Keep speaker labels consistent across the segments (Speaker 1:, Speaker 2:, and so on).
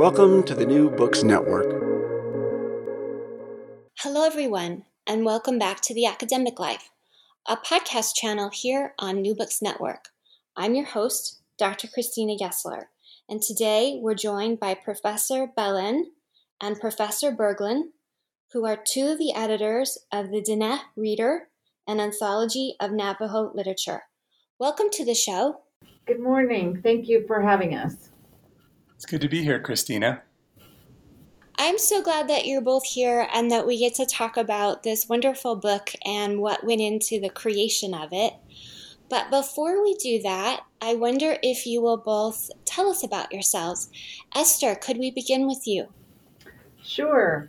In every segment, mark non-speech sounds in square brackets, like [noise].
Speaker 1: Welcome to the New Books Network.
Speaker 2: Hello, everyone, and welcome back to The Academic Life, a podcast channel here on New Books Network. I'm your host, Dr. Christina Gessler, and today we're joined by Professor Belin and Professor Berglund, who are two of the editors of the Diné Reader, an anthology of Navajo literature. Welcome to the show.
Speaker 3: Good morning. Thank you for having us.
Speaker 4: It's good to be here, Christina.
Speaker 2: I'm so glad that you're both here and that we get to talk about this wonderful book and what went into the creation of it. But before we do that, I wonder if you will both tell us about yourselves. Esther, could we begin with you?
Speaker 3: Sure.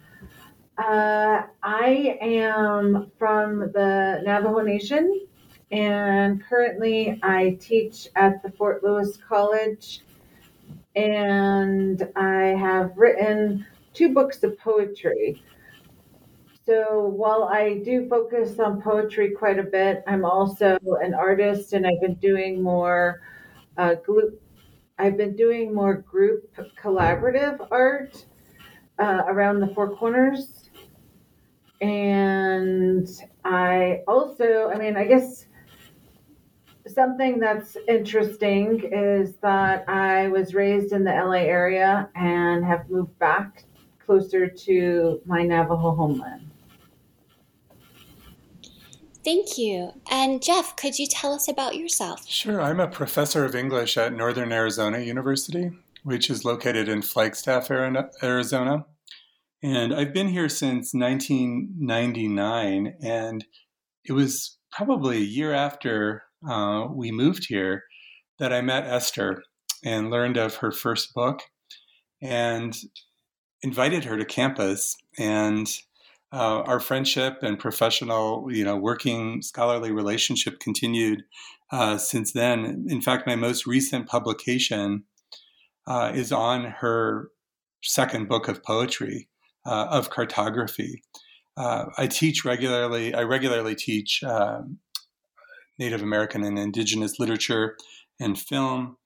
Speaker 3: Uh, I am from the Navajo Nation, and currently I teach at the Fort Lewis College and I have written two books of poetry. So while I do focus on poetry quite a bit, I'm also an artist, and I've been doing more uh, group. I've been doing more group collaborative art uh, around the Four Corners, and I also, I mean, I guess something that's interesting is that I was raised in the LA area and have moved back closer to my Navajo homeland.
Speaker 2: Thank you. And Jeff, could you tell us about yourself?
Speaker 4: Sure. I'm a professor of English at Northern Arizona University, which is located in Flagstaff, Arizona. And I've been here since 1999. And it was probably a year after uh, we moved here that I met Esther and learned of her first book and invited her to campus. And uh, our friendship and professional, you know, working scholarly relationship continued uh, since then. In fact, my most recent publication uh, is on her second book of poetry uh, of cartography. Uh, I teach regularly. I regularly teach um, Native American and Indigenous literature and film.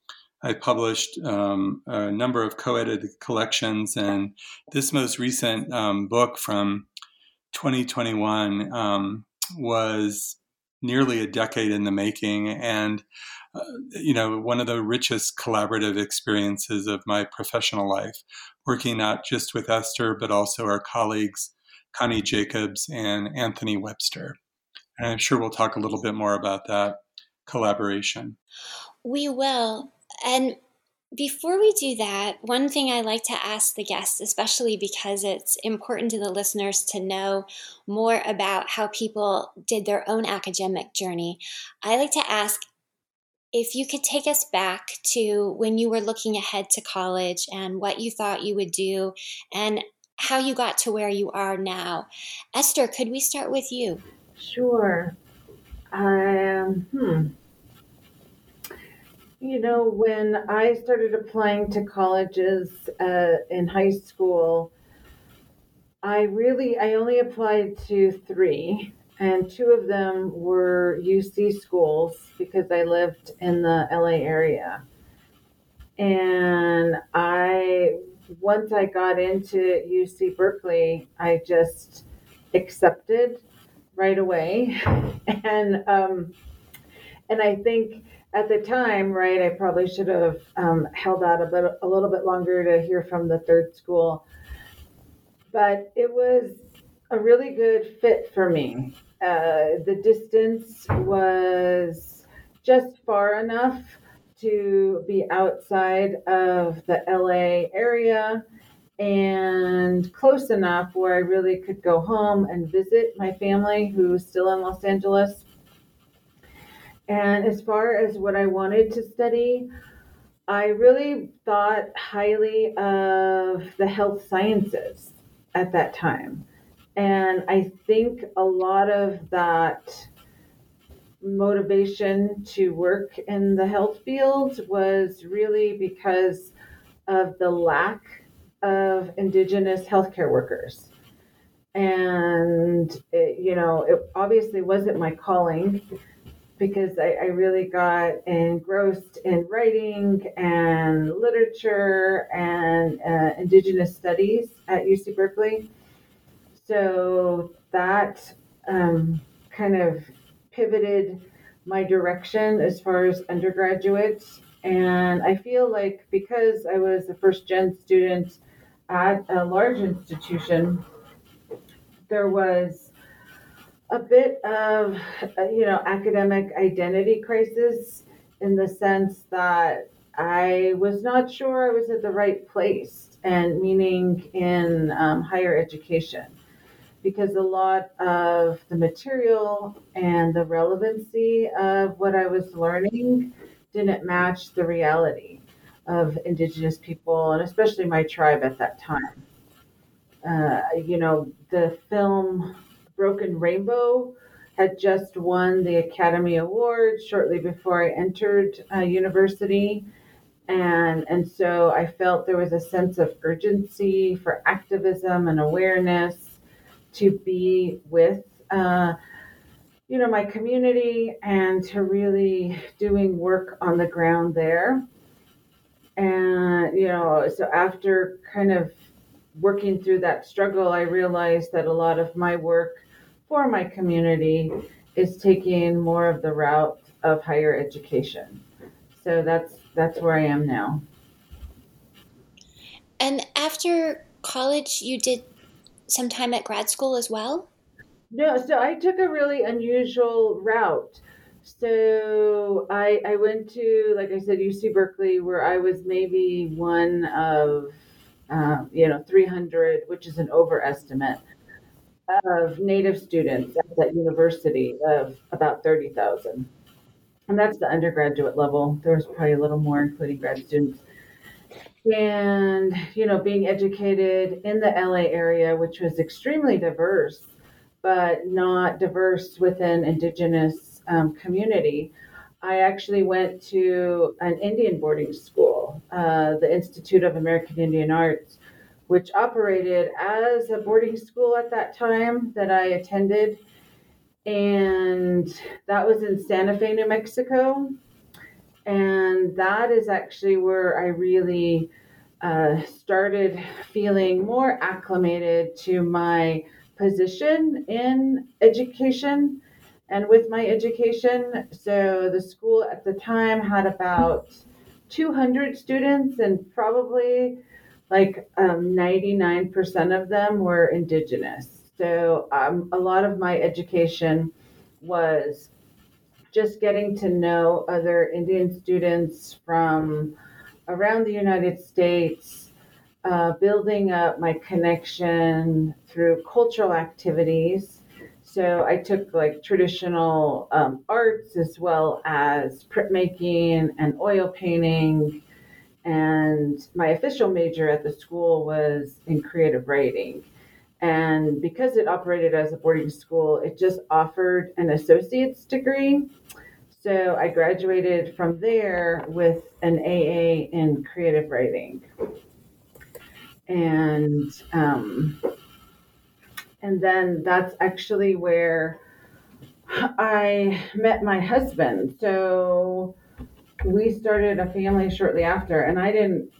Speaker 4: I published um, a number of co edited collections, and this most recent um, book from 2021 um, was nearly a decade in the making and uh, you know one of the richest collaborative experiences of my professional life working not just with esther but also our colleagues connie jacobs and anthony webster and I'm sure we'll talk a little bit more about that collaboration.
Speaker 2: We will. And before we do that, one thing I like to ask the guests, especially because it's important to the listeners to know more about how people did their own academic journey, I like to ask if you could take us back to when you were looking ahead to college and what you thought you would do and how you got to where you are now. Esther, could we start with you?
Speaker 3: Sure. Um, hmm. You know, when I started applying to colleges uh, in high school, I really I only applied to three, and two of them were UC schools because I lived in the LA area. And I, once I got into UC Berkeley, I just accepted right away. [laughs] And, um, and I think at the time, right, I probably should have um, held out a bit, a little bit longer to hear from the third school. But it was a really good fit for me. Uh, the distance was just far enough to be outside of the LA area and close enough where I really could go home and visit my family who's still in Los Angeles. And as far as what I wanted to study, I really thought highly of the health sciences at that time. And I think a lot of that motivation to work in the health field was really because of the lack of Indigenous healthcare workers. And, it, you know, it obviously wasn't my calling because I, I, really got engrossed in writing and literature and uh, Indigenous studies at UC Berkeley. So that um, kind of pivoted my direction as far as undergraduates. And I feel like because I was a first gen student at a large institution, there was a bit of, uh, you know, academic identity crisis in the sense that I was not sure I was at the right place, and meaning in um, higher education. Because a lot of the material and the relevancy of what I was learning didn't match the reality of Indigenous people and especially my tribe at that time. Uh, you know, the film Broken Rainbow had just won the Academy Award shortly before I entered uh, university. And, and so I felt there was a sense of urgency for activism and awareness to be with uh, you know my community and to really doing work on the ground there and you know so after kind of working through that struggle i realized that a lot of my work for my community is taking more of the route of higher education so that's that's where i am now
Speaker 2: and after college you did some time at grad school as well?
Speaker 3: No, so I took a really unusual route. So I I went to like I said UC Berkeley where I was maybe one of uh, you know 300, which is an overestimate of native students at that university of about 30,000. And that's the undergraduate level. There was probably a little more, including grad students and you know being educated in the la area which was extremely diverse but not diverse within indigenous um, community i actually went to an indian boarding school uh, the institute of american indian arts which operated as a boarding school at that time that i attended. And that was in santa fe new mexico. And that is actually where I really uh, started feeling more acclimated to my position in education and with my education. So the school at the time had about 200 students, and probably like um, 99% of them were Indigenous. So um, a lot of my education was just getting to know other Indian students from around the United States, uh, building up my connection through cultural activities. So I took like traditional um, arts as well as printmaking and oil painting. And my official major at the school was in creative writing. And because it operated as a boarding school, it just offered an associate's degree. So I graduated from there with an AA in creative writing. And um, and then that's actually where I met my husband. So we started a family shortly after, and I didn't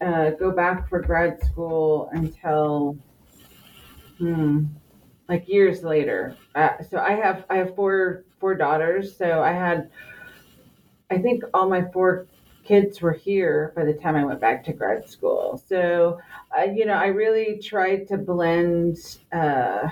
Speaker 3: uh, go back for grad school until hmm, like years later. Uh, so I have I have four four daughters. So I had I think all my four kids were here by the time I went back to grad school. So uh, you know I really tried to blend. Uh,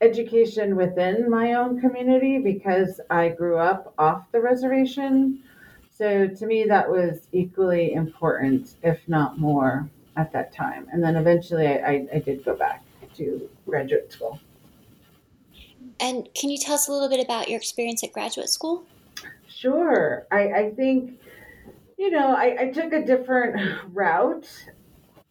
Speaker 3: education within my own community because I grew up off the reservation. So to me, that was equally important, if not more, at that time. And then eventually I, I, I did go back to graduate school.
Speaker 2: And can you tell us a little bit about your experience at graduate school?
Speaker 3: Sure. I, I think, you know, I, I took a different route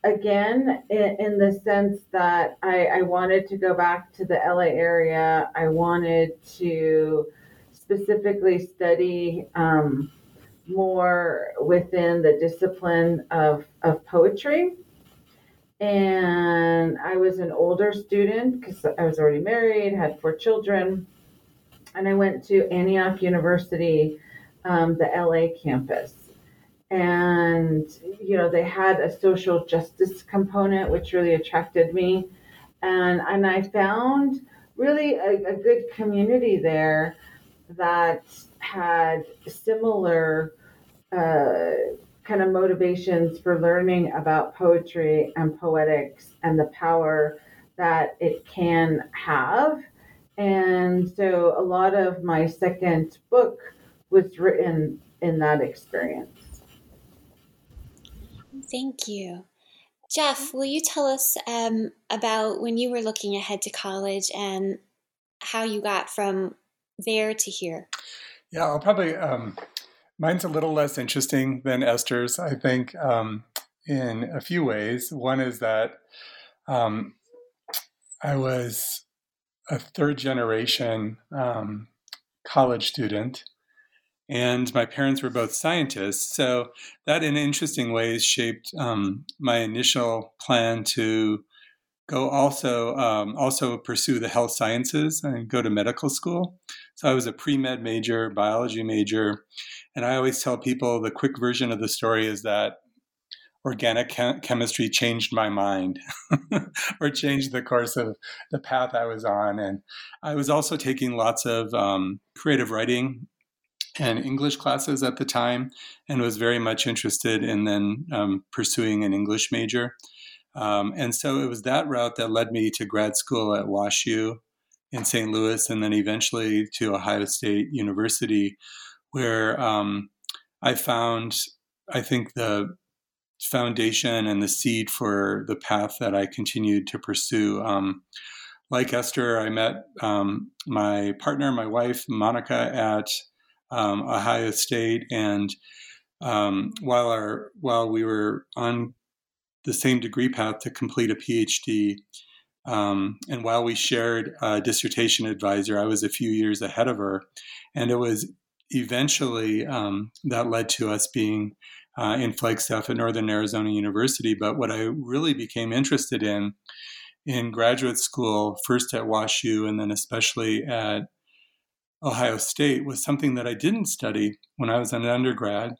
Speaker 3: again in, in, the sense that I, I, wanted to go back to the LA area. I wanted to specifically study um, more within the discipline of, of poetry. And I was an older student because I was already married, had four children. And I went to Antioch University, um, the LA campus. And you know they had a social justice component which really attracted me. And and i found really a, a good community there that had similar uh, kind of motivations for learning about poetry and poetics and the power that it can have and so a lot of my second book was written in that experience
Speaker 2: Thank you. Jeff, will you tell us um, about when you were looking ahead to college and how you got from there to here?
Speaker 4: Yeah, I'll probably, um, mine's a little less interesting than Esther's, I think, um, in a few ways. One is that um, I was a third generation um, college student and my parents were both scientists. So that, in interesting ways, shaped um, my initial plan to go also um, also pursue the health sciences and go to medical school. So I was a pre med major, biology major, and I always tell people the quick version of the story is that organic chem- chemistry changed my mind [laughs] or changed the course of the path I was on. And I was also taking lots of um, creative writing and English classes at the time, and was very much interested in then um, pursuing an English major. Um, and so it was that route that led me to grad school at WashU in St. Louis, and then eventually to Ohio State University, where um, I found, I think, the foundation and the seed for the path that I continued to pursue. Um, like Esther, I met um, my partner, my wife, Monica, at um, Ohio State, and um, while our while we were on the same degree path to complete a PhD, um, and while we shared a dissertation advisor, I was a few years ahead of her, and it was eventually um, that led to us being uh, in Flagstaff at Northern Arizona University. But what I really became interested in in graduate school, first at WashU and then especially at Ohio State was something that I didn't study when I was an undergrad.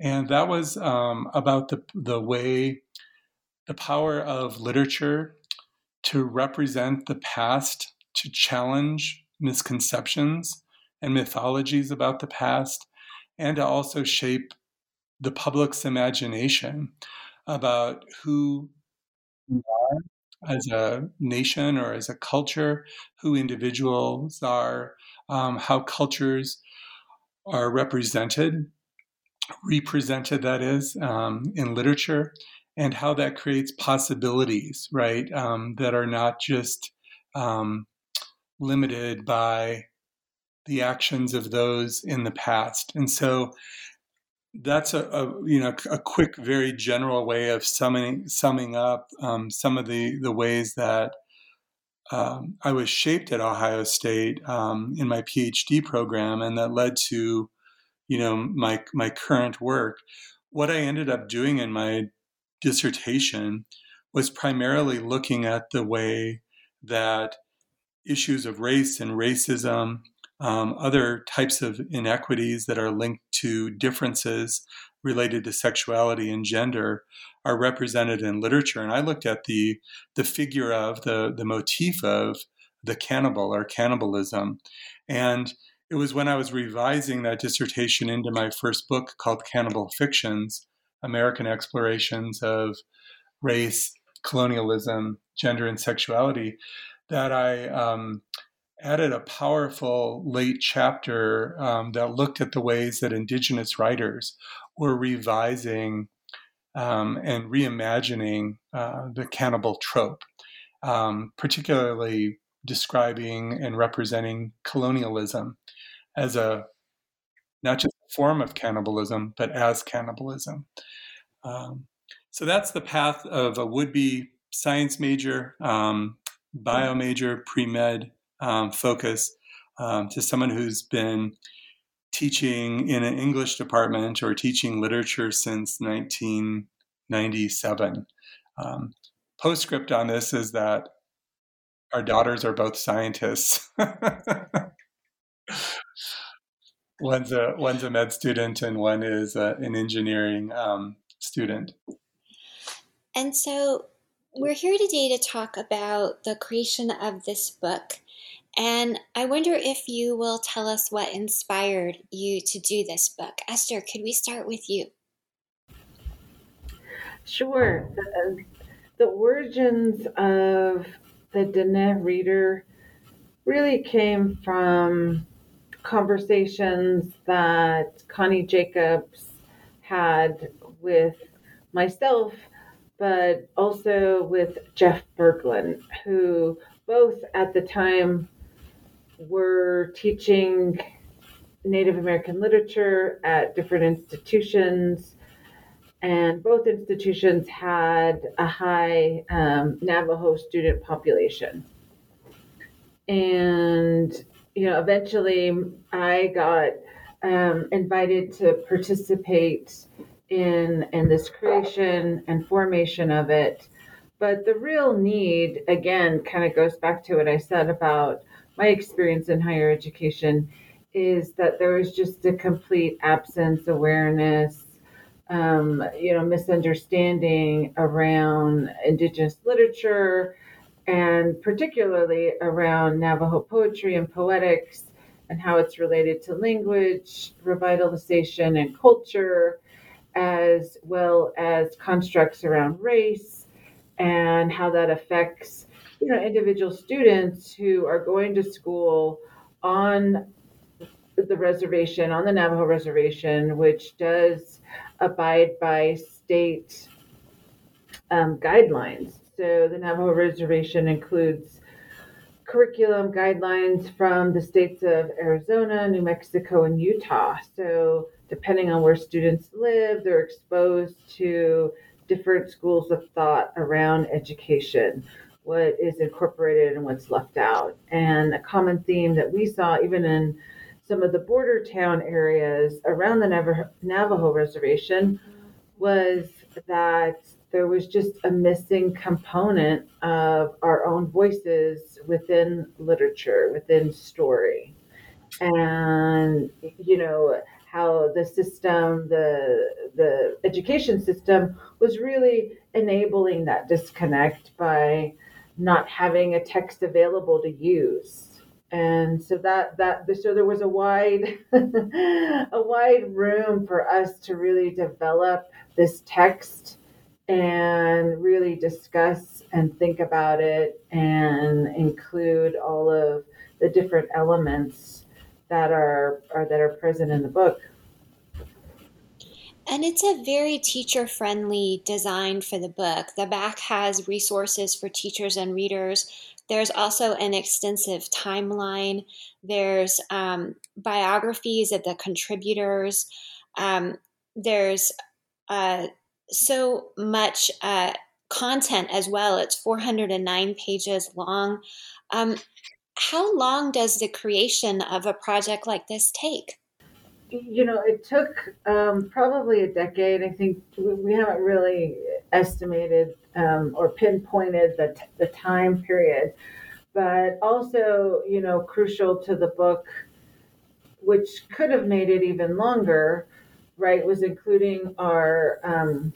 Speaker 4: And that was um, about the, the way, the power of literature to represent the past, to challenge misconceptions and mythologies about the past, and to also shape the public's imagination about who we are as a nation or as a culture, who individuals are, um, how cultures are represented, represented, that is, um, in literature, and how that creates possibilities, right, um, that are not just um, limited by the actions of those in the past. And so that's a, a, you know a quick, very general way of summing summing up um, some of the the ways that um, I was shaped at Ohio State um, in my PhD program, and that led to, you know, my my current work. What I ended up doing in my dissertation was primarily looking at the way that issues of race and racism, um, other types of inequities that are linked to differences related to sexuality and gender are represented in literature. And I looked at the the figure of the the motif of the cannibal or cannibalism, and it was when I was revising that dissertation into my first book called Cannibal Fictions: American Explorations of Race, Colonialism, Gender, and Sexuality that I um, added a powerful late chapter um, that looked at the ways that Indigenous writers were revising um, and reimagining uh, the cannibal trope, um, particularly describing and representing colonialism as a not just a form of cannibalism, but as cannibalism. Um, so that's the path of a would-be science major, um, bio major, pre-med um, focus um, to someone who's been teaching in an English department or teaching literature since 1997. Um, postscript on this is that our daughters are both scientists. [laughs] one's a one's a med student and one is a, an engineering um, student.
Speaker 2: And so we're here today to talk about the creation of this book. And I wonder if you will tell us what inspired you to do this book. Esther, could we start with you?
Speaker 3: Sure. The, um, the origins of the Diné Reader really came from conversations that Connie Jacobs had with myself, but also with Jeff Berglund, who both at the time were teaching Native American literature at different institutions, and both institutions had a high um, Navajo student population. And you know, eventually I got um, invited to participate in in this creation and formation of it. But the real need, again, kind of goes back to what I said about my experience in higher education is that there was just a complete absence awareness um, you know misunderstanding around indigenous literature and particularly around navajo poetry and poetics and how it's related to language revitalization and culture as well as constructs around race and how that affects you know individual students who are going to school on the reservation on the Navajo reservation, which does abide by state um, guidelines. So the Navajo reservation includes curriculum guidelines from the states of Arizona, New Mexico, and Utah. So depending on where students live, they're exposed to different schools of thought around education what is incorporated and what's left out. And a common theme that we saw even in some of the border town areas around the Navajo reservation was that there was just a missing component of our own voices within literature, within story. And, you know, how the system, the the education system was really enabling that disconnect by not having a text available to use. And so that that so there was a wide [laughs] a wide room for us to really develop this text and really discuss and think about it and include all of the different elements that are, are that are present in the book
Speaker 2: and it's a very teacher friendly design for the book. The back has resources for teachers and readers. There's also an extensive timeline. There's um, biographies of the contributors. Um, there's uh, so much uh, content as well. It's 409 pages long. Um, how long does the creation of a project like this take?
Speaker 3: You know, it took um, probably a decade. I think we haven't really estimated um, or pinpointed the, t- the time period. but also, you know, crucial to the book, which could have made it even longer, right, was including our um,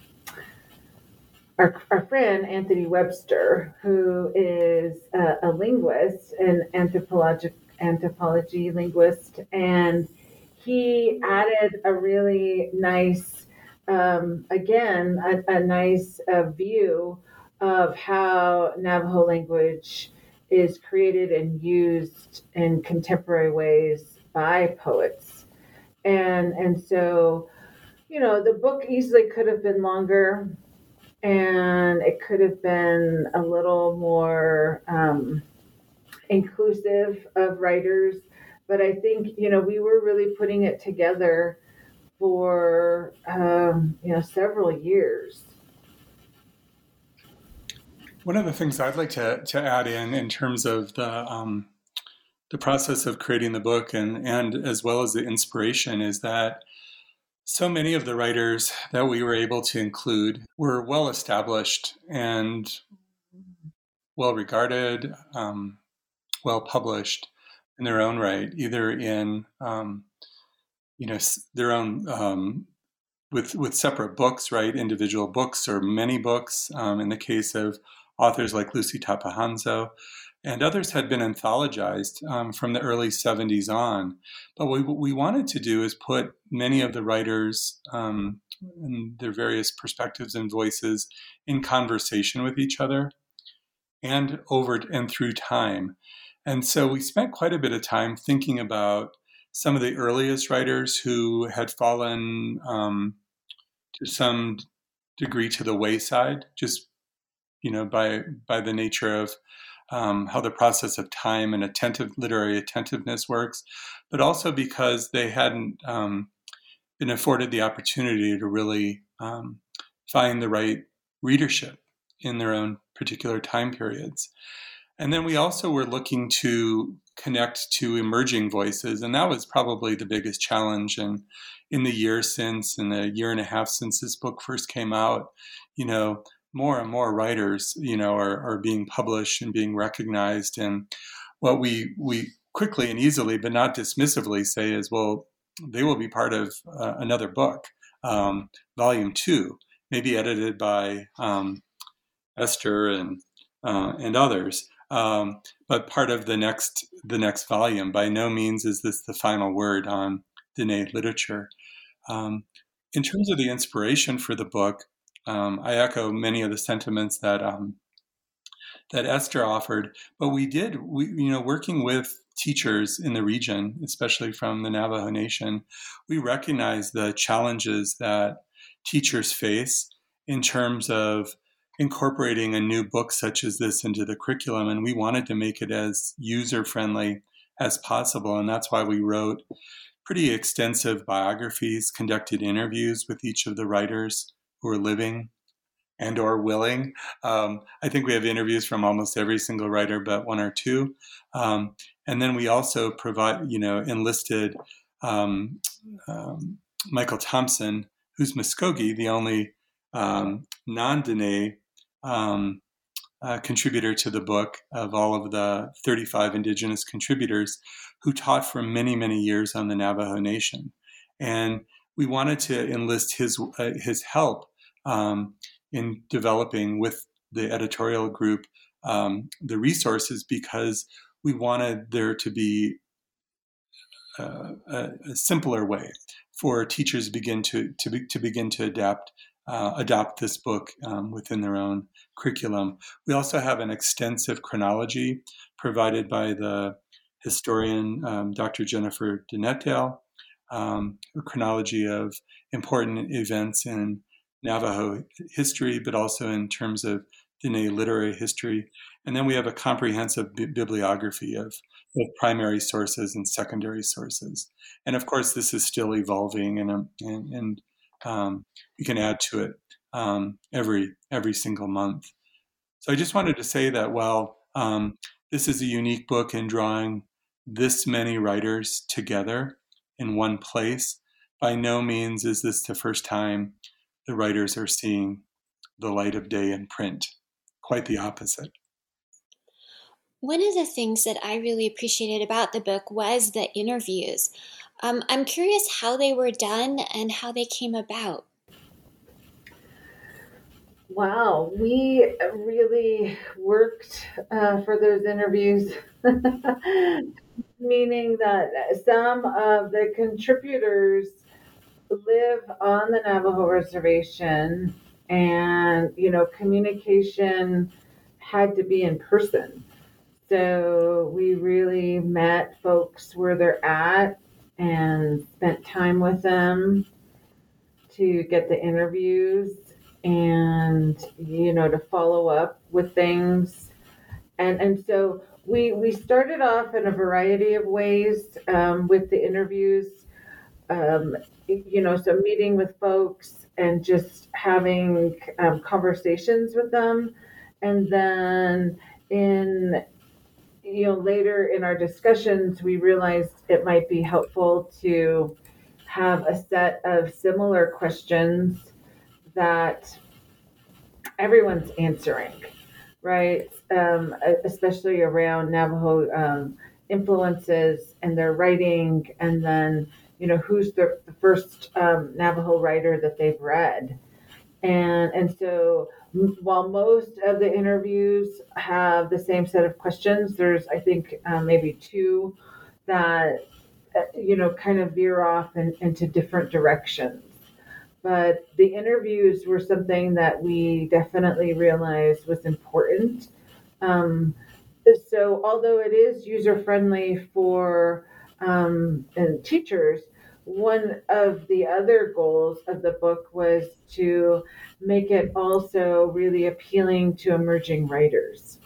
Speaker 3: our, our friend Anthony Webster, who is a, a linguist, an anthropologic anthropology linguist, and he added a really nice, um, again, a, a nice uh, view of how Navajo language is created and used in contemporary ways by poets. And and so, you know, the book easily could have been longer and it could have been a little more um, inclusive of writers. But I think, you know, we were really putting it together for, um, you know, several years.
Speaker 4: One of the things I'd like to, to add in, in terms of the, um, the process of creating the book and, and as well as the inspiration, is that so many of the writers that we were able to include were well established and well regarded, um, well published in their own right, either in um, you know their own um, with with separate books, right, individual books or many books. Um, in the case of authors like Luci Tapahonso, and others had been anthologized um, from the early 70s on. But what we wanted to do is put many of the writers um, and their various perspectives and voices in conversation with each other and over and through time. And so we spent quite a bit of time thinking about some of the earliest writers who had fallen um, to some degree to the wayside, just you know by by the nature of um, how the process of time and attentive literary attentiveness works, but also because they hadn't um, been afforded the opportunity to really um, find the right readership in their own particular time periods. And then we also were looking to connect to emerging voices, and that was probably the biggest challenge. And in the year since, in the year and a half since this book first came out, you know, more and more writers, you know, are, are being published and being recognized. And what we we quickly and easily, but not dismissively, say is, well, they will be part of uh, another book, um, volume two, maybe edited by um, Esther and uh, and others, um, but part of the next the next volume. By no means is this the final word on Diné literature. Um, in terms of the inspiration for the book, um, I echo many of the sentiments that um, that Esther offered. But we did, we you know, working with teachers in the region, especially from the Navajo Nation, we recognize the challenges that teachers face in terms of incorporating a new book such as this into the curriculum. And we wanted to make it as user friendly as possible. And that's why we wrote pretty extensive biographies, conducted interviews with each of the writers who are living and or willing. Um, I think we have interviews from almost every single writer but one or two. Um, and then we also provide, you know, enlisted um, um Michael Thompson, who's Muskogee, the only um, non-Diné um, contributor to the book of all of the 35 indigenous contributors who taught for many, many years on the Navajo Nation. And we wanted to enlist his uh, his help um, in developing with the editorial group um, the resources because we wanted there to be uh, a, a, simpler way for teachers begin to to, be, to begin to adapt uh, adopt this book um, within their own curriculum. We also have an extensive chronology provided by the historian um, Dr. Jennifer Denetdale, um, a chronology of important events in Navajo history, but also in terms of Diné literary history. And then we have a comprehensive bi- bibliography of both primary sources and secondary sources. And of course, this is still evolving, and and, and um, we can add to it um, every every single month. So I just wanted to say that while um, this is a unique book in drawing this many writers together in one place. By no means is this the first time the writers are seeing the light of day in print. Quite the opposite.
Speaker 2: One of the things that I really appreciated about the book was the interviews. Um, I'm curious how they were done and how they came about.
Speaker 3: Wow, we really worked uh, for those interviews, [laughs] meaning that some of the contributors live on the Navajo reservation, and you know, communication had to be in person. So we really met folks where they're at and spent time with them to get the interviews and you know to follow up with things. And and so we we started off in a variety of ways um, with the interviews um, you know so meeting with folks and just having um, conversations with them. And then in you know later in our discussions we realized it might be helpful to have a set of similar questions that everyone's answering, right? Um, especially around Navajo um, influences and their writing, and then you know who's the, the first um, Navajo writer that they've read, and and so while most of the interviews have the same set of questions, there's I think um, maybe two that uh, you know kind of veer off in, into different directions but the interviews were something that we definitely realized was important. Um, so, although it is user friendly for um, and teachers, one of the other goals of the book was to make it also really appealing to emerging writers.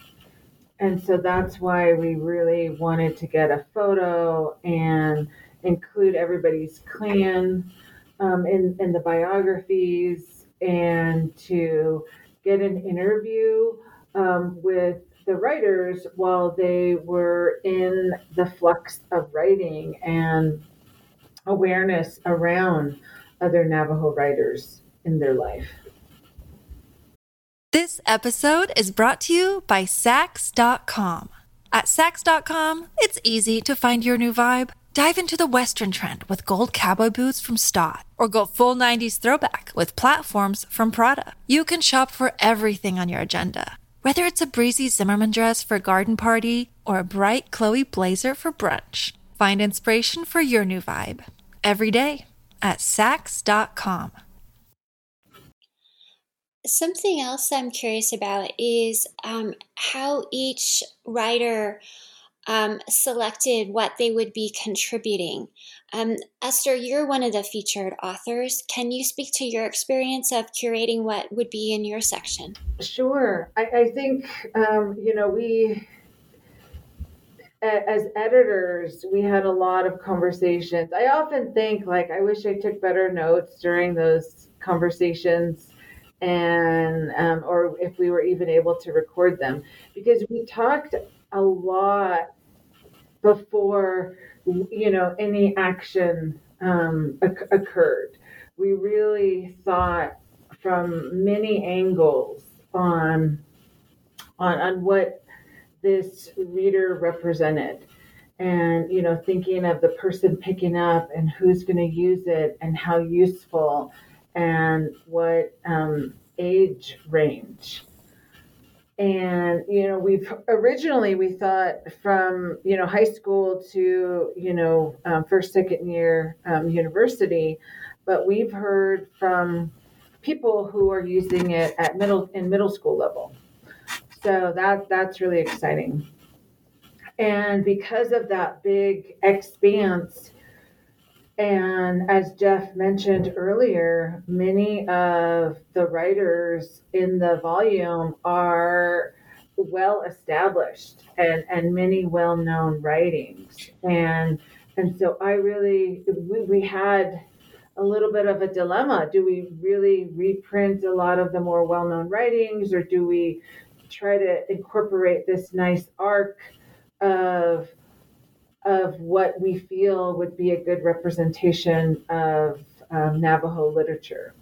Speaker 3: And so that's why we really wanted to get a photo and include everybody's clan um, in, in the biographies and to get an interview um, with the writers while they were in the flux of writing and awareness around other Navajo writers in their life.
Speaker 5: This episode is brought to you by Saks.com. At Saks.com, it's easy to find your new vibe. Dive into the Western trend with gold cowboy boots from Staud, or go full 90s throwback with platforms from Prada. You can shop for everything on your agenda, whether it's a breezy Zimmermann dress for a garden party or a bright Chloe blazer for brunch. Find inspiration for your new vibe every day at Saks.com.
Speaker 2: Something else I'm curious about is um, how each writer um, selected what they would be contributing. Um, Esther, you're one of the featured authors. Can you speak to your experience of curating what would be in your section?
Speaker 3: Sure. I, I think, um, you know, we, as editors, we had a lot of conversations. I often think, like, I wish I took better notes during those conversations and um, or if we were even able to record them because we talked a lot before you know any action um, occurred. We really thought from many angles on on on what this reader represented. And you know thinking of the person picking up and who's going to use it and how useful and what um, age range. And you know we've originally we thought from you know high school to you know um, first second year um, university but we've heard from people who are using it at middle in middle school level so that that's really exciting and because of that big expanse and as Jeff mentioned earlier, many of the writers in the volume are well established and, and many well known writings. And and so I really we, we had a little bit of a dilemma. Do we really reprint a lot of the more well known writings or do we try to incorporate this nice arc of of what we feel would be a good representation of um, Navajo literature.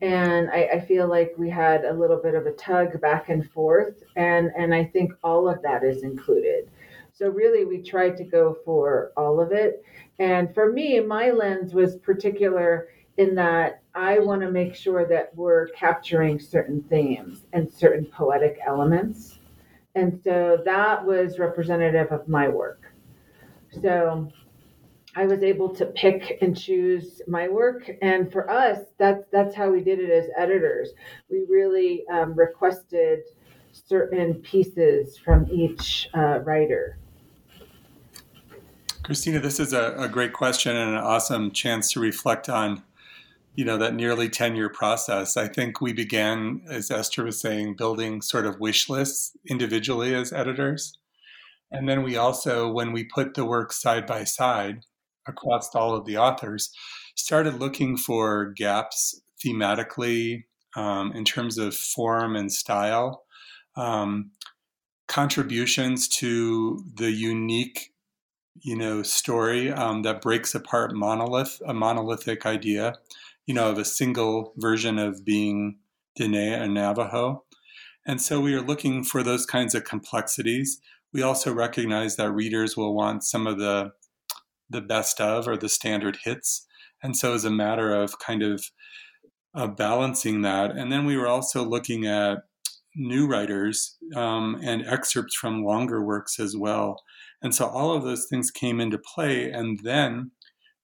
Speaker 3: and I, I, feel like we had a little bit of a tug back and forth and and i think all of that is included so really we tried to go for all of it and for me my lens was particular in that i want to make sure that we're capturing certain themes and certain poetic elements and so that was representative of my work so I was able to pick and choose my work, and for us, that's that's how we did it as editors. We really um, requested certain pieces from each uh, writer.
Speaker 4: Christina, this is a, a, great question and an awesome chance to reflect on, you know, that nearly ten-year process. I think we began, as Esther was saying, building sort of wish lists individually as editors. And then we also, when we put the work side by side, across all of the authors, started looking for gaps thematically um, in terms of form and style, um, contributions to the unique, you know, story um, that breaks apart monolith, a monolithic idea, you know, of a single version of being Diné and Navajo. And so we are looking for those kinds of complexities. We also recognize that readers will want some of the the best of or the standard hits. And so it's a matter of kind of uh, balancing that. And then we were also looking at new writers um, and excerpts from longer works as well. And so all of those things came into play. And then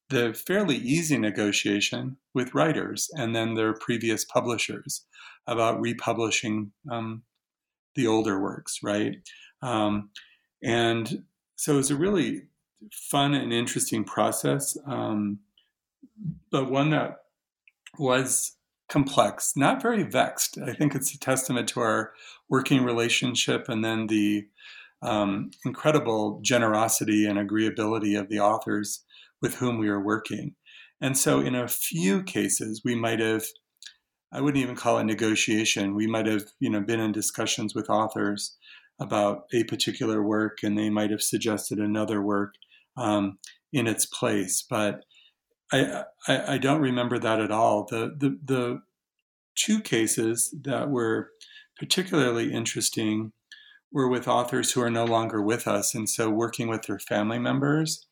Speaker 4: the fairly easy negotiation with writers and then their previous publishers about republishing um, the older works, right? Um, and so it's a really fun and interesting process, um, but one that was complex, not very vexed. I think it's a testament to our working relationship and then the um, incredible generosity and agreeability of the authors with whom we are working. And so, in a few cases, we might have, I wouldn't even call it negotiation. We might have, you know, been in discussions with authors about a particular work, and they might have suggested another work um, in its place. But I, I, I don't remember that at all. The, the the two cases that were particularly interesting were with authors who are no longer with us, and so working with their family members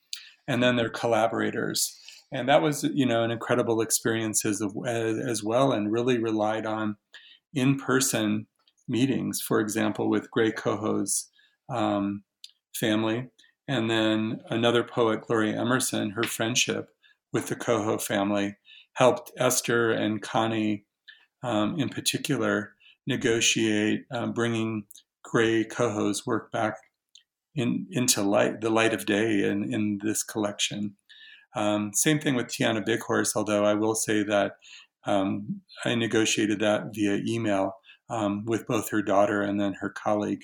Speaker 4: and then their collaborators. And that was, you know, an incredible experience as, as well, and really relied on in-person meetings. For example, with Grey Cohoe's um, family, and then another poet, Gloria Emerson, her friendship with the Cohoe family helped Esther and Connie, um, in particular, negotiate um, bringing Grey Cohoe's work back in, into light, the light of day in, in this collection. Um, same thing with Tiana Bighorse, although I will say that um, I negotiated that via email um, with both her daughter and then her colleague.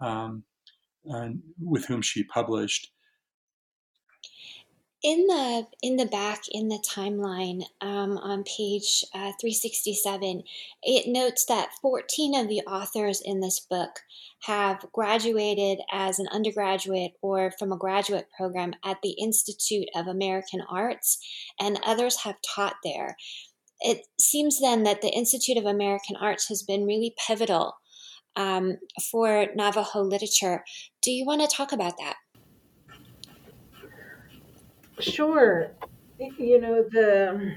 Speaker 4: Um, with whom she published.
Speaker 2: In the in the back in the timeline um, on page uh, 367, it notes that 14 of the authors in this book have graduated as an undergraduate or from a graduate program at the Institute of American Arts, and others have taught there. It seems then that the Institute of American Arts has been really pivotal um, for Navajo literature. Do you want to talk about that?
Speaker 3: Sure. You know, the.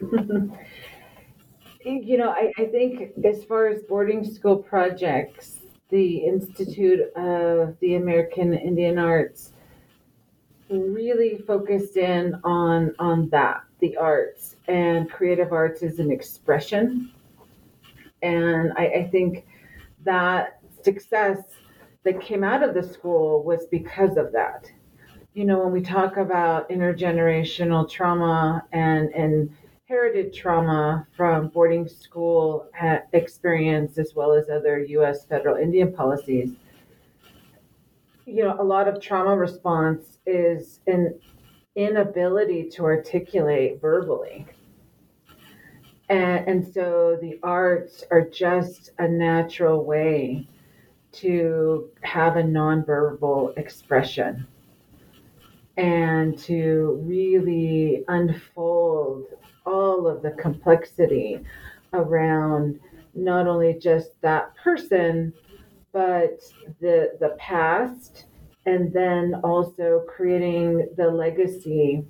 Speaker 3: [laughs] you know, I, I think as far as boarding school projects, the Institute of the American Indian Arts really focused in on on that the arts and creative arts is an expression and I, I think that success that came out of the school was because of that. You know, when we talk about intergenerational trauma and, and inherited trauma from boarding school eh, experience as well as other U.S. federal Indian policies, you know, a lot of trauma response is an inability to articulate verbally. And, and so the arts are just a natural way to have a nonverbal expression. And to really unfold all of the complexity around not only just that person, but the the past, and then also creating the legacy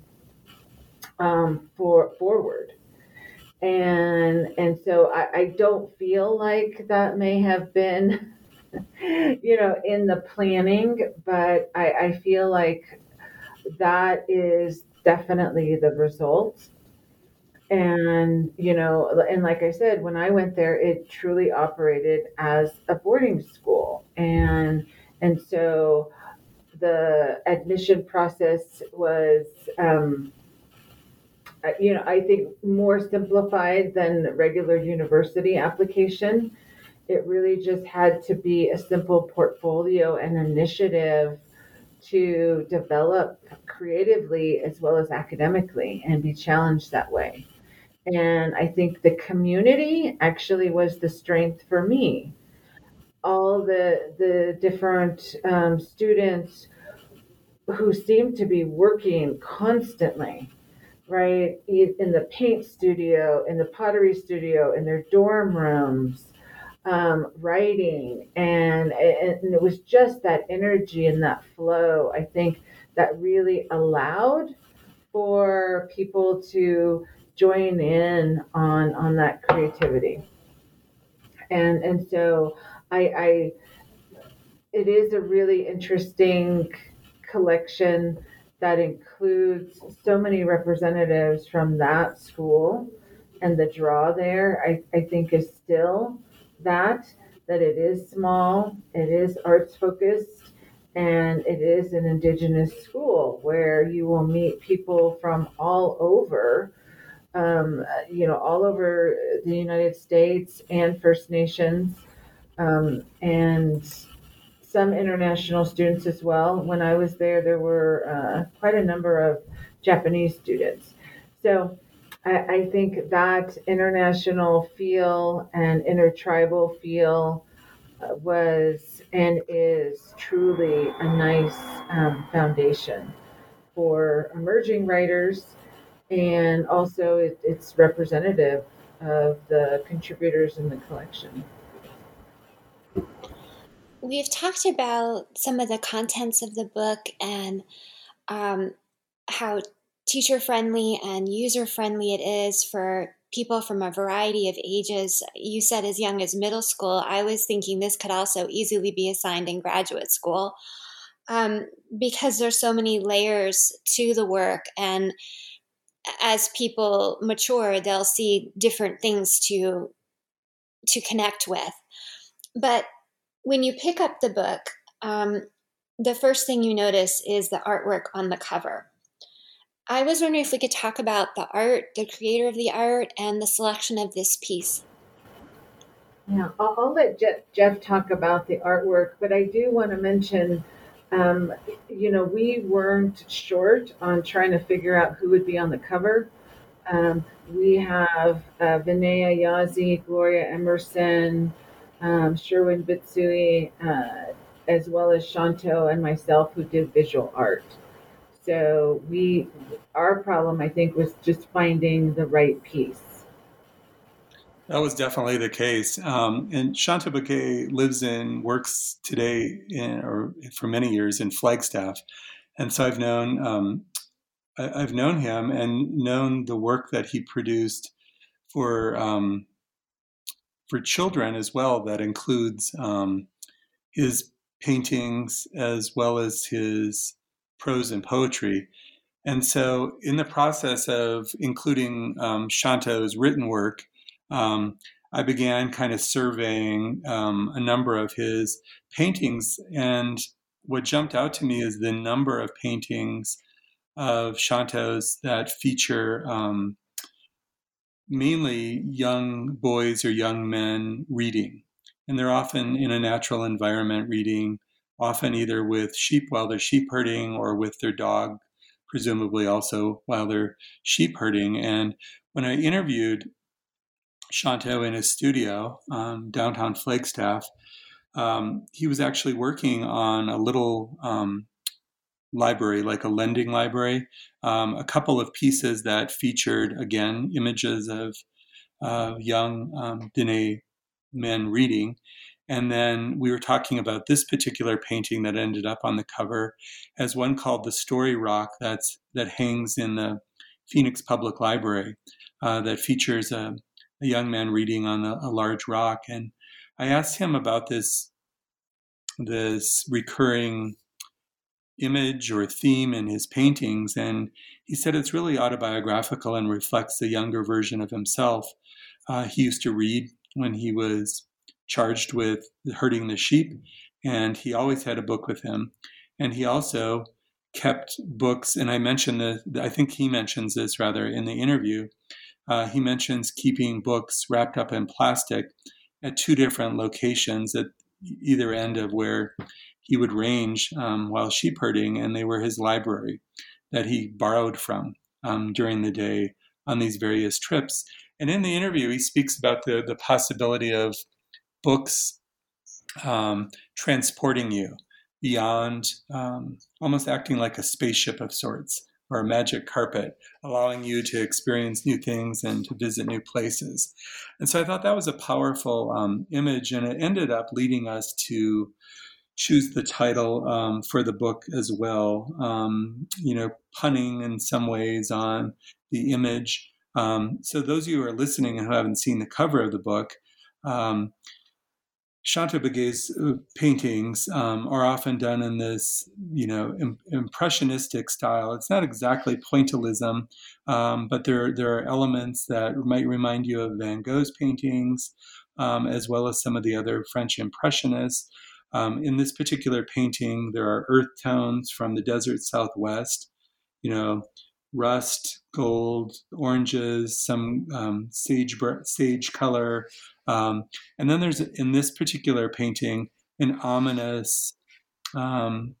Speaker 3: um, for forward. And and so I, I don't feel like that may have been, [laughs] you know, in the planning, but I, I feel like that is definitely the result. And you know and like i said when i went there it truly operated as a boarding school. And and so the admission process was um, you know i think more simplified than regular university application. It really just had to be a simple portfolio and initiative to develop creatively as well as academically and be challenged that way and I think the community actually was the strength for me. All the the different um, students who seemed to be working constantly, right, in the paint studio, in the pottery studio, in their dorm rooms, um, writing, and, and it was just that energy and that flow. I think that really allowed for people to join in on on that creativity and and so I, I it is a really interesting collection that includes so many representatives from that school and the draw there I, I think is still that that it is small it is arts focused and it is an indigenous school where you will meet people from all over um, you know, all over the United States and First Nations, um, and some international students as well. When I was there, there were uh, quite a number of Japanese students. So I, I think that international feel and intertribal feel uh, was and is truly a nice um, foundation for emerging writers and also it, it's representative of the contributors in the collection.
Speaker 2: We've talked about some of the contents of the book and um, how teacher friendly and user friendly it is for people from a variety of ages. You said as young as middle school. I was thinking this could also easily be assigned in graduate school um, because there's so many layers to the work and as people mature, they'll see different things to to connect with. But when you pick up the book, um, the first thing you notice is the artwork on the cover. I was wondering if we could talk about the art, the creator of the art, and the selection of this piece.
Speaker 3: Yeah, I'll, I'll let Jeff, Jeff talk about the artwork, but I do want to mention um, you know, we weren't short on trying to figure out who would be on the cover. Um, we have uh, Venaya Gloria Emerson, um, Sherwin Bitsui, uh, as well as Shonto and myself who did visual art. So we, our problem, I think, was just finding the right piece.
Speaker 4: That was definitely the case. Um, and Shonto Begay lives in, works today in, or for many years in Flagstaff. And so I've known, um, I, have known him and known the work that he produced for, um, for children as well. That includes um, his paintings as well as his prose and poetry. And so, in the process of including um, Shonto's written work, um, I began kind of surveying um, a number of his paintings. And what jumped out to me is the number of paintings of Shonto's that feature um, mainly young boys or young men reading. And they're often in a natural environment reading, often either with sheep while they're sheep herding or with their dog, presumably also while they're sheep herding. And when I interviewed Shonto in his studio um, downtown Flagstaff. Um, he was actually working on a little um, library, like a lending library, um, a couple of pieces that featured, again, images of uh, young um, Diné men reading. And then we were talking about this particular painting that ended up on the cover as one called the Story Rock that's that hangs in the Phoenix Public Library uh, that features a, a, young man reading on a, a large rock. And I asked him about this this recurring image or theme in his paintings, and he said it's really autobiographical and reflects a younger version of himself. Uh, he used to read when he was charged with herding the sheep, and he always had a book with him. And he also kept books, and I mentioned this, I think he mentions this rather in the interview. Uh, he mentions keeping books wrapped up in plastic at two different locations at either end of where he would range um, while sheep herding, and they were his library that he borrowed from um, during the day on these various trips. And in the interview, he speaks about the, the possibility of books um, transporting you beyond, um, almost acting like a spaceship of sorts or a magic carpet, allowing you to experience new things and to visit new places. And so I thought that was a powerful um, image, and it ended up leading us to choose the title um, for the book as well. Um, you know, punning in some ways on the image. Um, so those of you who are listening and who haven't seen the cover of the book, um, uh, paintings um, are often done in this, you know, Im- impressionistic style. It's not exactly pointillism, um, but there there are elements that might remind you of Van Gogh's paintings, um, as well as some of the other French impressionists. Um, in this particular painting, there are earth tones from the desert southwest, you know, rust, gold, oranges, some um, sage sage color, um, and then there's in this particular painting an ominous, um,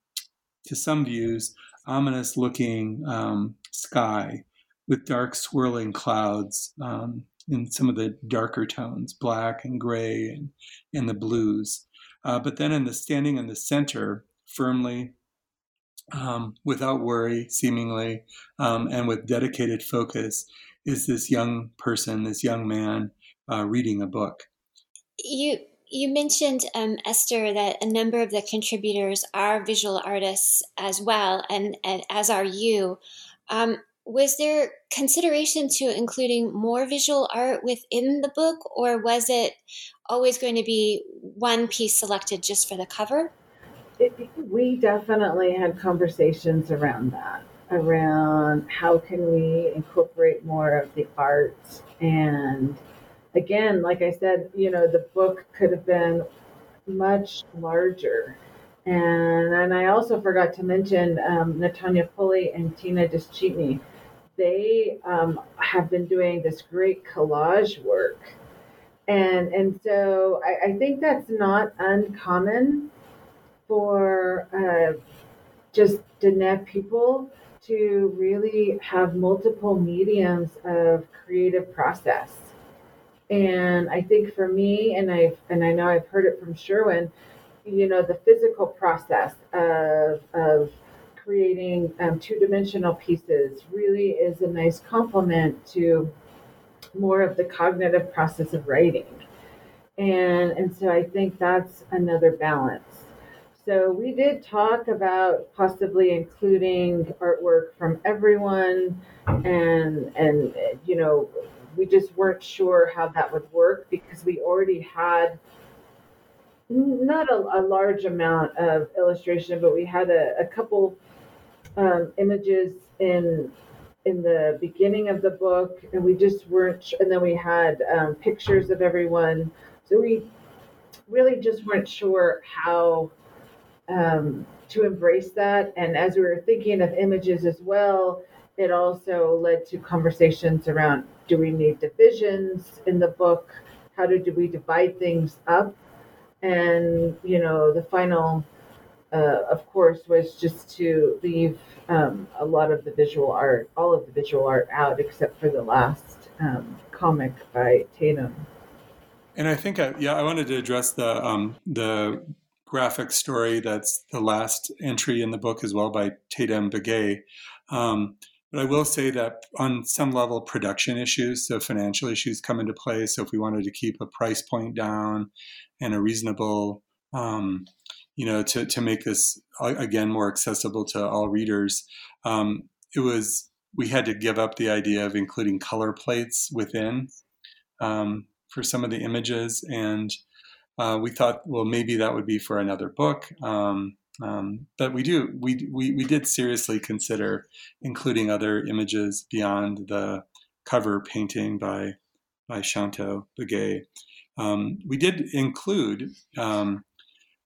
Speaker 4: to some views, ominous looking um, sky with dark swirling clouds um, in some of the darker tones, black and gray and, and the blues. Uh, but then in the standing in the center, firmly, um, without worry, seemingly, um, and with dedicated focus, is this young person, this young man uh, reading a book.
Speaker 2: You you mentioned um, Esther that a number of the contributors are visual artists as well, and, and as are you. Um, was there consideration to including more visual art within the book, or was it always going to be one piece selected just for the cover?
Speaker 3: It, we definitely had conversations around that, around how can we incorporate more of the art and again, like I said, you know, the book could have been much larger. And and I also forgot to mention um, Natanya Pulley and Tina Deschenie. They um, have been doing this great collage work, and and so I, I think that's not uncommon for uh, just Diné people to really have multiple mediums of creative process and I think for me, and I and I know I've heard it from Sherwin, you know, the physical process of of creating um, two dimensional pieces really is a nice complement to more of the cognitive process of writing. And and so I think that's another balance. So we did talk about possibly including artwork from everyone and and you know we just weren't sure how that would work because we already had not a, a large amount of illustration, but we had a, a couple um, images in in the beginning of the book, and we just weren't. And then we had um, pictures of everyone, so we really just weren't sure how um, to embrace that. And as we were thinking of images as well, it also led to conversations around do we need divisions in the book? How do, do we divide things up? And, you know, the final, uh, of course, was just to leave um, a lot of the visual art, all of the visual art out, except for the last um, comic by Tatum.
Speaker 4: And I think, I, yeah, I wanted to address the um, the graphic story that's the last entry in the book as well by Tatum Begay. Um, but I will say that on some level, production issues, so financial issues come into play. So if we wanted to keep a price point down and a reasonable, um, you know, to, to make this again more accessible to all readers, um, it was we had to give up the idea of including color plates within um, for some of the images, and uh, we thought, well, maybe that would be for another book. Um, um, but we do we, we we did seriously consider including other images beyond the cover painting by by Shonto Begay. Um, we did include um,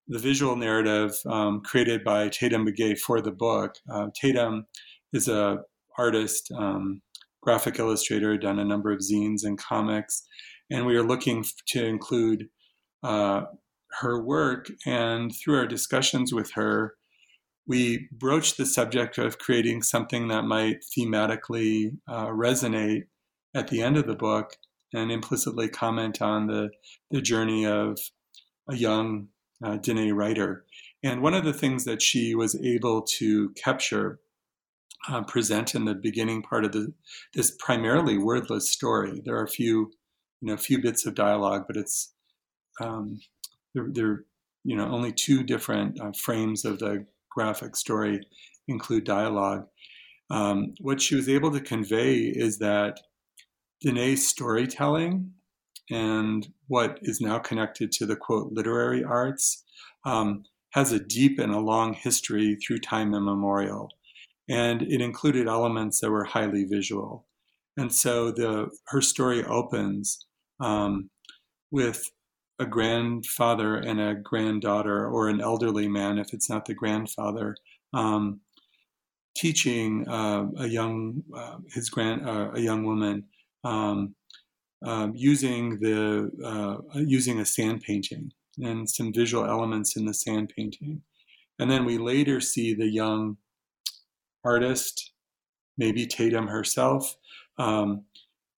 Speaker 4: the visual narrative um, created by Tatum Begay for the book. Uh, Tatum is a artist, um, graphic illustrator, done a number of zines and comics, and we are looking to include uh, her work. And through our discussions with her, we broached the subject of creating something that might thematically uh, resonate at the end of the book and implicitly comment on the, the journey of a young uh, Diné writer. And one of the things that she was able to capture, uh, present in the beginning part of the this primarily wordless story. There are a few, you know, few bits of dialogue, but it's um, there, there, you know, only two different uh, frames of the graphic story include dialogue. Um, what she was able to convey is that Diné's storytelling and what is now connected to the quote literary arts um, has a deep and a long history through time immemorial. And it included elements that were highly visual. And so the her story opens um, with a grandfather and a granddaughter, or an elderly man if it's not the grandfather, um, teaching uh, a young uh, his grand uh, a young woman um, um using the uh, using a sand painting and some visual elements in the sand painting, and then we later see the young artist, maybe Tatum herself, um,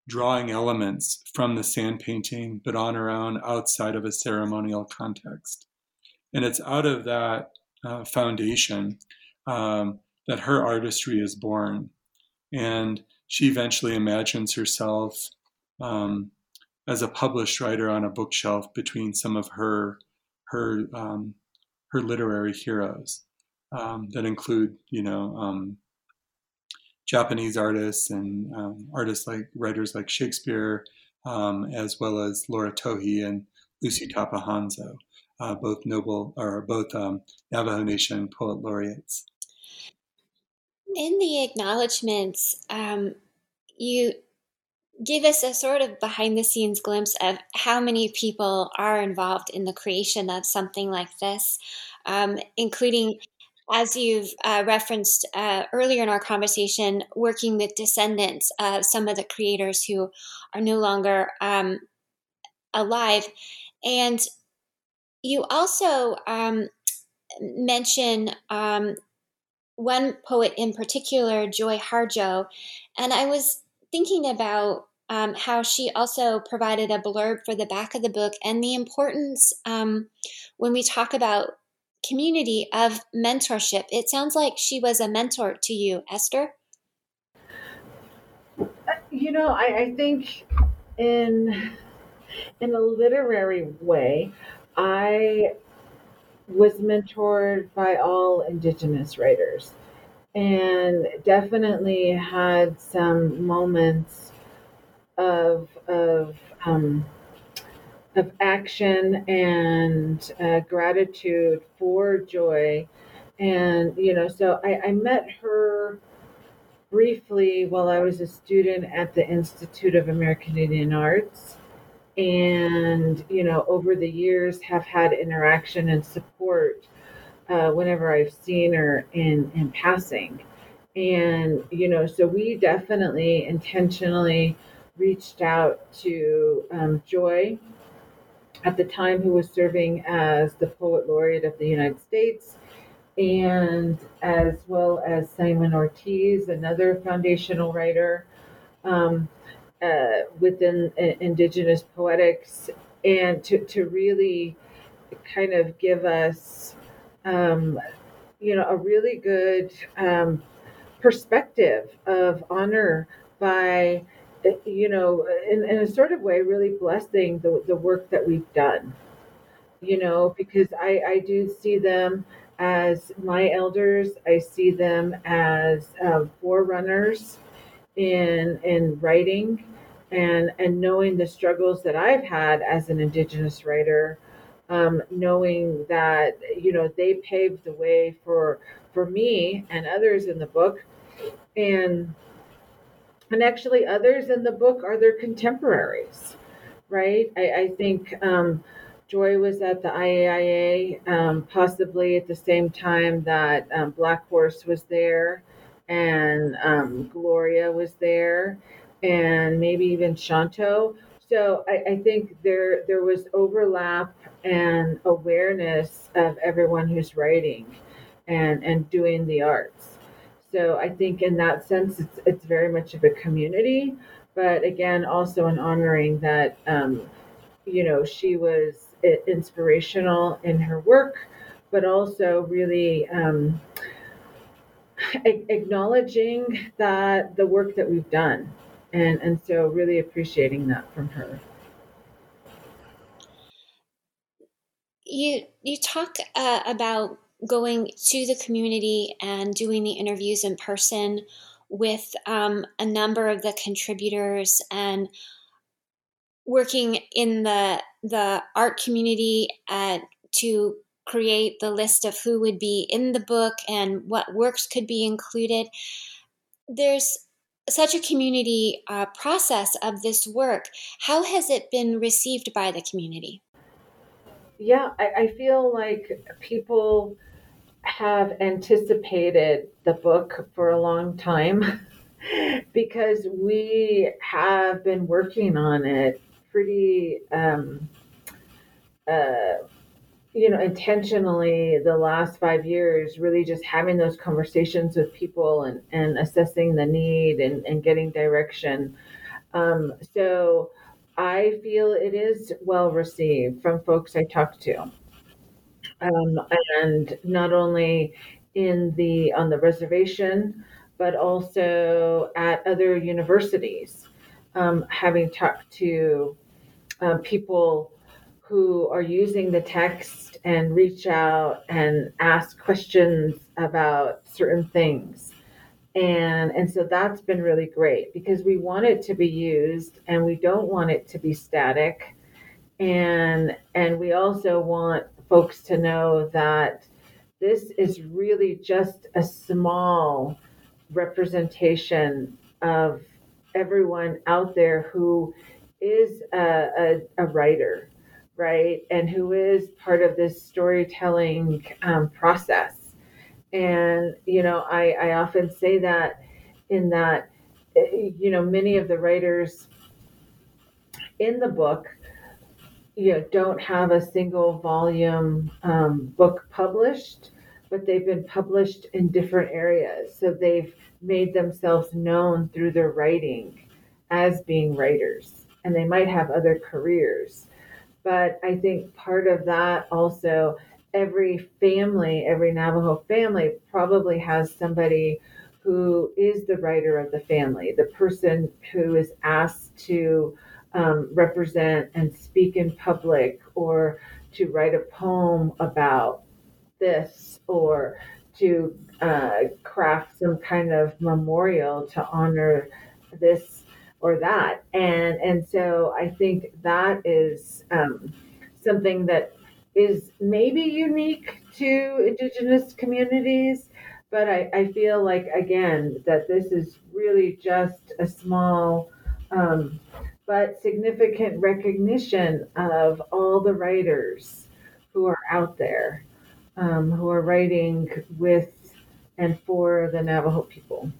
Speaker 4: drawing elements from the sand painting, but on her own outside of a ceremonial context. And it's out of that uh, foundation um, that her artistry is born. And she eventually imagines herself um, as a published writer on a bookshelf between some of her her um, her literary heroes um, that include, you know, um, Japanese artists and um, artists like writers like Shakespeare, um, as well as Laura Tohe and Luci Tapahonso, uh, both noble or both um, Navajo Nation poet laureates.
Speaker 2: In the acknowledgments, um, you give us a sort of behind the scenes glimpse of how many people are involved in the creation of something like this, um, including as you've uh, referenced uh, earlier in our conversation, working with descendants of some of the creators who are no longer um, alive. And you also um, mention um, one poet in particular, Joy Harjo. And I was thinking about um, how she also provided a blurb for the back of the book and the importance um, when we talk about community of mentorship. It sounds like she was a mentor to you, Esther.
Speaker 3: You know, I, I think in in a literary way, I was mentored by all Indigenous writers and definitely had some moments of of um, of action and uh, gratitude for joy. And, you know, so I, I met her briefly while I was a student at the Institute of American Indian Arts. And, you know, over the years have had interaction and support uh, whenever I've seen her in, in passing. And, you know, so we definitely intentionally reached out to um, Joy at the time who was serving as the poet laureate of the United States, and as well as Simon Ortiz, another foundational writer um, uh, within uh, Indigenous poetics, and to, to really kind of give us, um, you know, a really good um, perspective of honor by, you know, in, in a sort of way, really blessing the, the work that we've done, you know, because I, I do see them as my elders, I see them as uh, forerunners in in writing and and knowing the struggles that I've had as an indigenous writer um, knowing that you know they paved the way for for me and others in the book. And and actually others in the book are their contemporaries right i, I think um, joy was at the iaia um, possibly at the same time that um, black horse was there and um, gloria was there and maybe even shonto so I, I, think there there was overlap and awareness of everyone who's writing and and doing the arts. So I think in that sense, it's it's very much of a community, but again, also an honoring that um, you know she was inspirational in her work, but also really. Um, acknowledging that the work that we've done and and so really appreciating that from her
Speaker 2: you you talk uh, about going to the community and doing the interviews in person with um, a number of the contributors and working in the the art community at, to create the list of who would be in the book and what works could be included. There's such a community uh, process of this work. How has it been received by the community?
Speaker 3: Yeah, I, I feel like people have anticipated the book for a long time [laughs] because we have been working on it pretty um, uh, you know intentionally the last five years really just having those conversations with people and, and assessing the need and, and getting direction um, so I feel it is well received from folks I talk to. Um, and not only in the on the reservation, but also at other universities. Um, having talked to uh, people who are using the text and reach out and ask questions about certain things and and so that's been really great because we want it to be used and we don't want it to be static and and we also want folks to know that this is really just a small representation of everyone out there who is a, a, a writer right? And who is part of this storytelling um, process. And, you know, I, I often say that in that, eh, you know, many of the writers in the book, you know, don't have a single volume um, book published, but they've been published in different areas. So they've made themselves known through their writing as being writers, and they might have other careers. But I think part of that also every family, every Navajo family probably has somebody who is the writer of the family, the person who is asked to um, represent and speak in public or to write a poem about this or to uh, craft some kind of memorial to honor this or that. And, and so I think that is um, something that is maybe unique to indigenous communities but I, I feel like again that this is really just a small um, but significant recognition of all the writers who are out there um, who are writing with and for the Navajo people.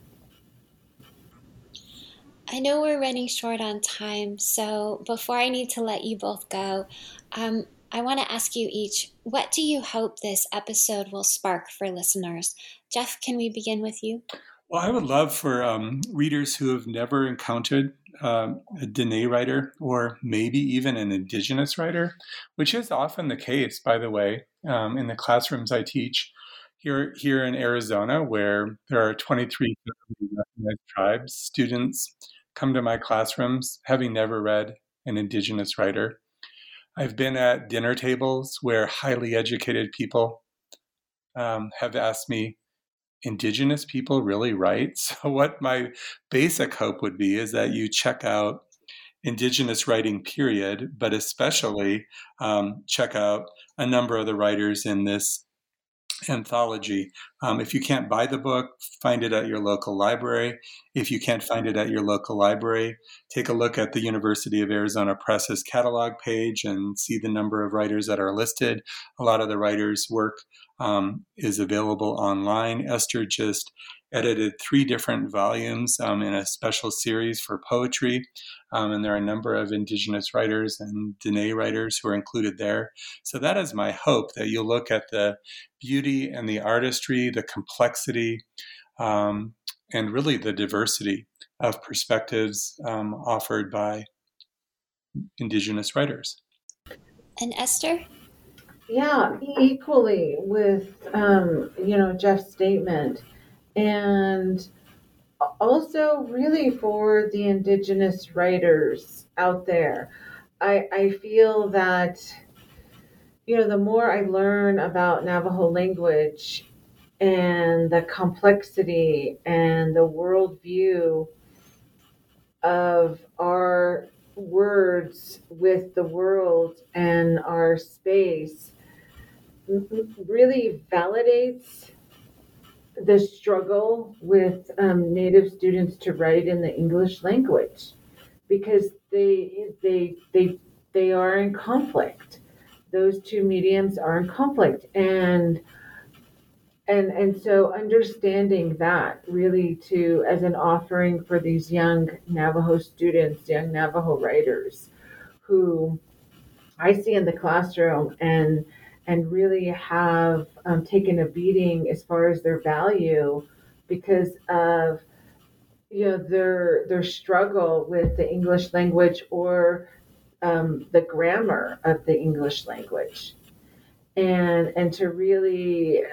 Speaker 2: I know we're running short on time, so before I need to let you both go, um, I want to ask you each what do you hope this episode will spark for listeners Jeff, can we begin with you?
Speaker 4: Well, I would love for um, readers who have never encountered um, a Diné writer or maybe even an Indigenous writer, which is often the case, by the way, um, in the classrooms I teach here here in Arizona, where there are 23 recognized tribes. Students come to my classrooms having never read an Indigenous writer. I've been at dinner tables where highly educated people um, have asked me, indigenous people really write. [laughs] So, what my basic hope would be is that you check out indigenous writing, period, but especially um, check out a number of the writers in this anthology. Um, if you can't buy the book, find it at your local library. If you can't find it at your local library, take a look at the University of Arizona Press's catalog page and see the number of writers that are listed. A lot of the writers' work um, is available online. Esther just edited three different volumes um, in a special series for poetry. Um, and there are a number of Indigenous writers and Diné writers who are included there. So that is my hope that you'll look at the beauty and the artistry, the complexity, um, and really the diversity of perspectives um, offered by Indigenous writers.
Speaker 2: And Esther?
Speaker 3: Yeah, equally with um, you know Jeff's statement and also really for the indigenous writers out there. I i feel that you know the more i learn about navajo language and the complexity and the worldview of our words with the world and our space really validates the struggle with um, Native students to write in the English language because they they they they are in conflict. Those two mediums are in conflict, and and and so understanding that really to as an offering for these young Navajo students, young Navajo writers, who I see in the classroom and and really have um, taken a beating as far as their value because of you know their their struggle with the English language or um, the grammar of the English language, and and to really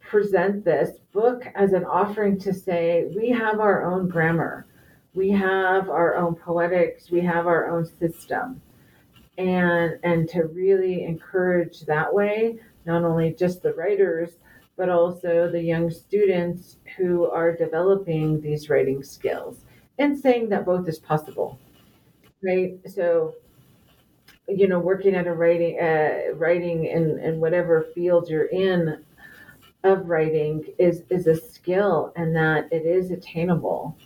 Speaker 3: present this book as an offering to say we have our own grammar, we have our own poetics, we have our own system, and and to really encourage that way not only just the writers but also the young students who are developing these writing skills and saying that both is possible right? So you know working at a writing uh, writing in, in whatever field you're in of writing is is a skill and that it is attainable.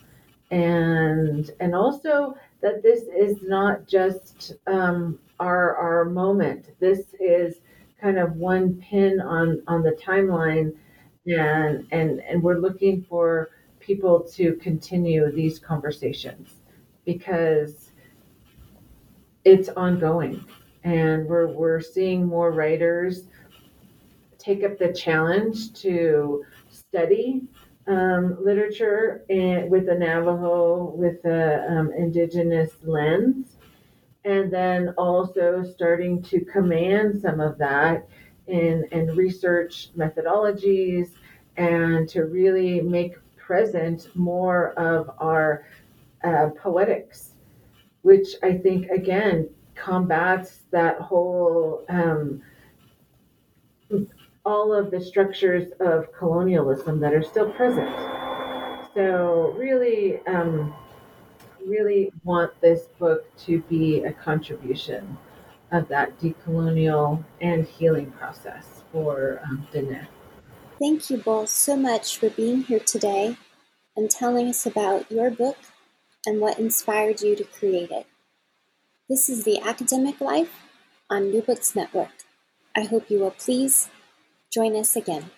Speaker 3: And and also that this is not just um, our our moment. This is kind of one pin on on the timeline, and and and we're looking for people to continue these conversations because it's ongoing, and we're we're seeing more writers take up the challenge to study um, literature and with the Navajo, with the um, indigenous lens, and then also starting to command some of that in, in research methodologies and to really make present more of our uh, poetics, which I think again combats that whole um, all of the structures of colonialism that are still present. So, really, um, really want this book to be a contribution of that decolonial and healing process for um.
Speaker 2: Thank you both so much for being here today and telling us about your book and what inspired you to create it. This is The Academic Life on New Books Network. I hope you will please Join us again.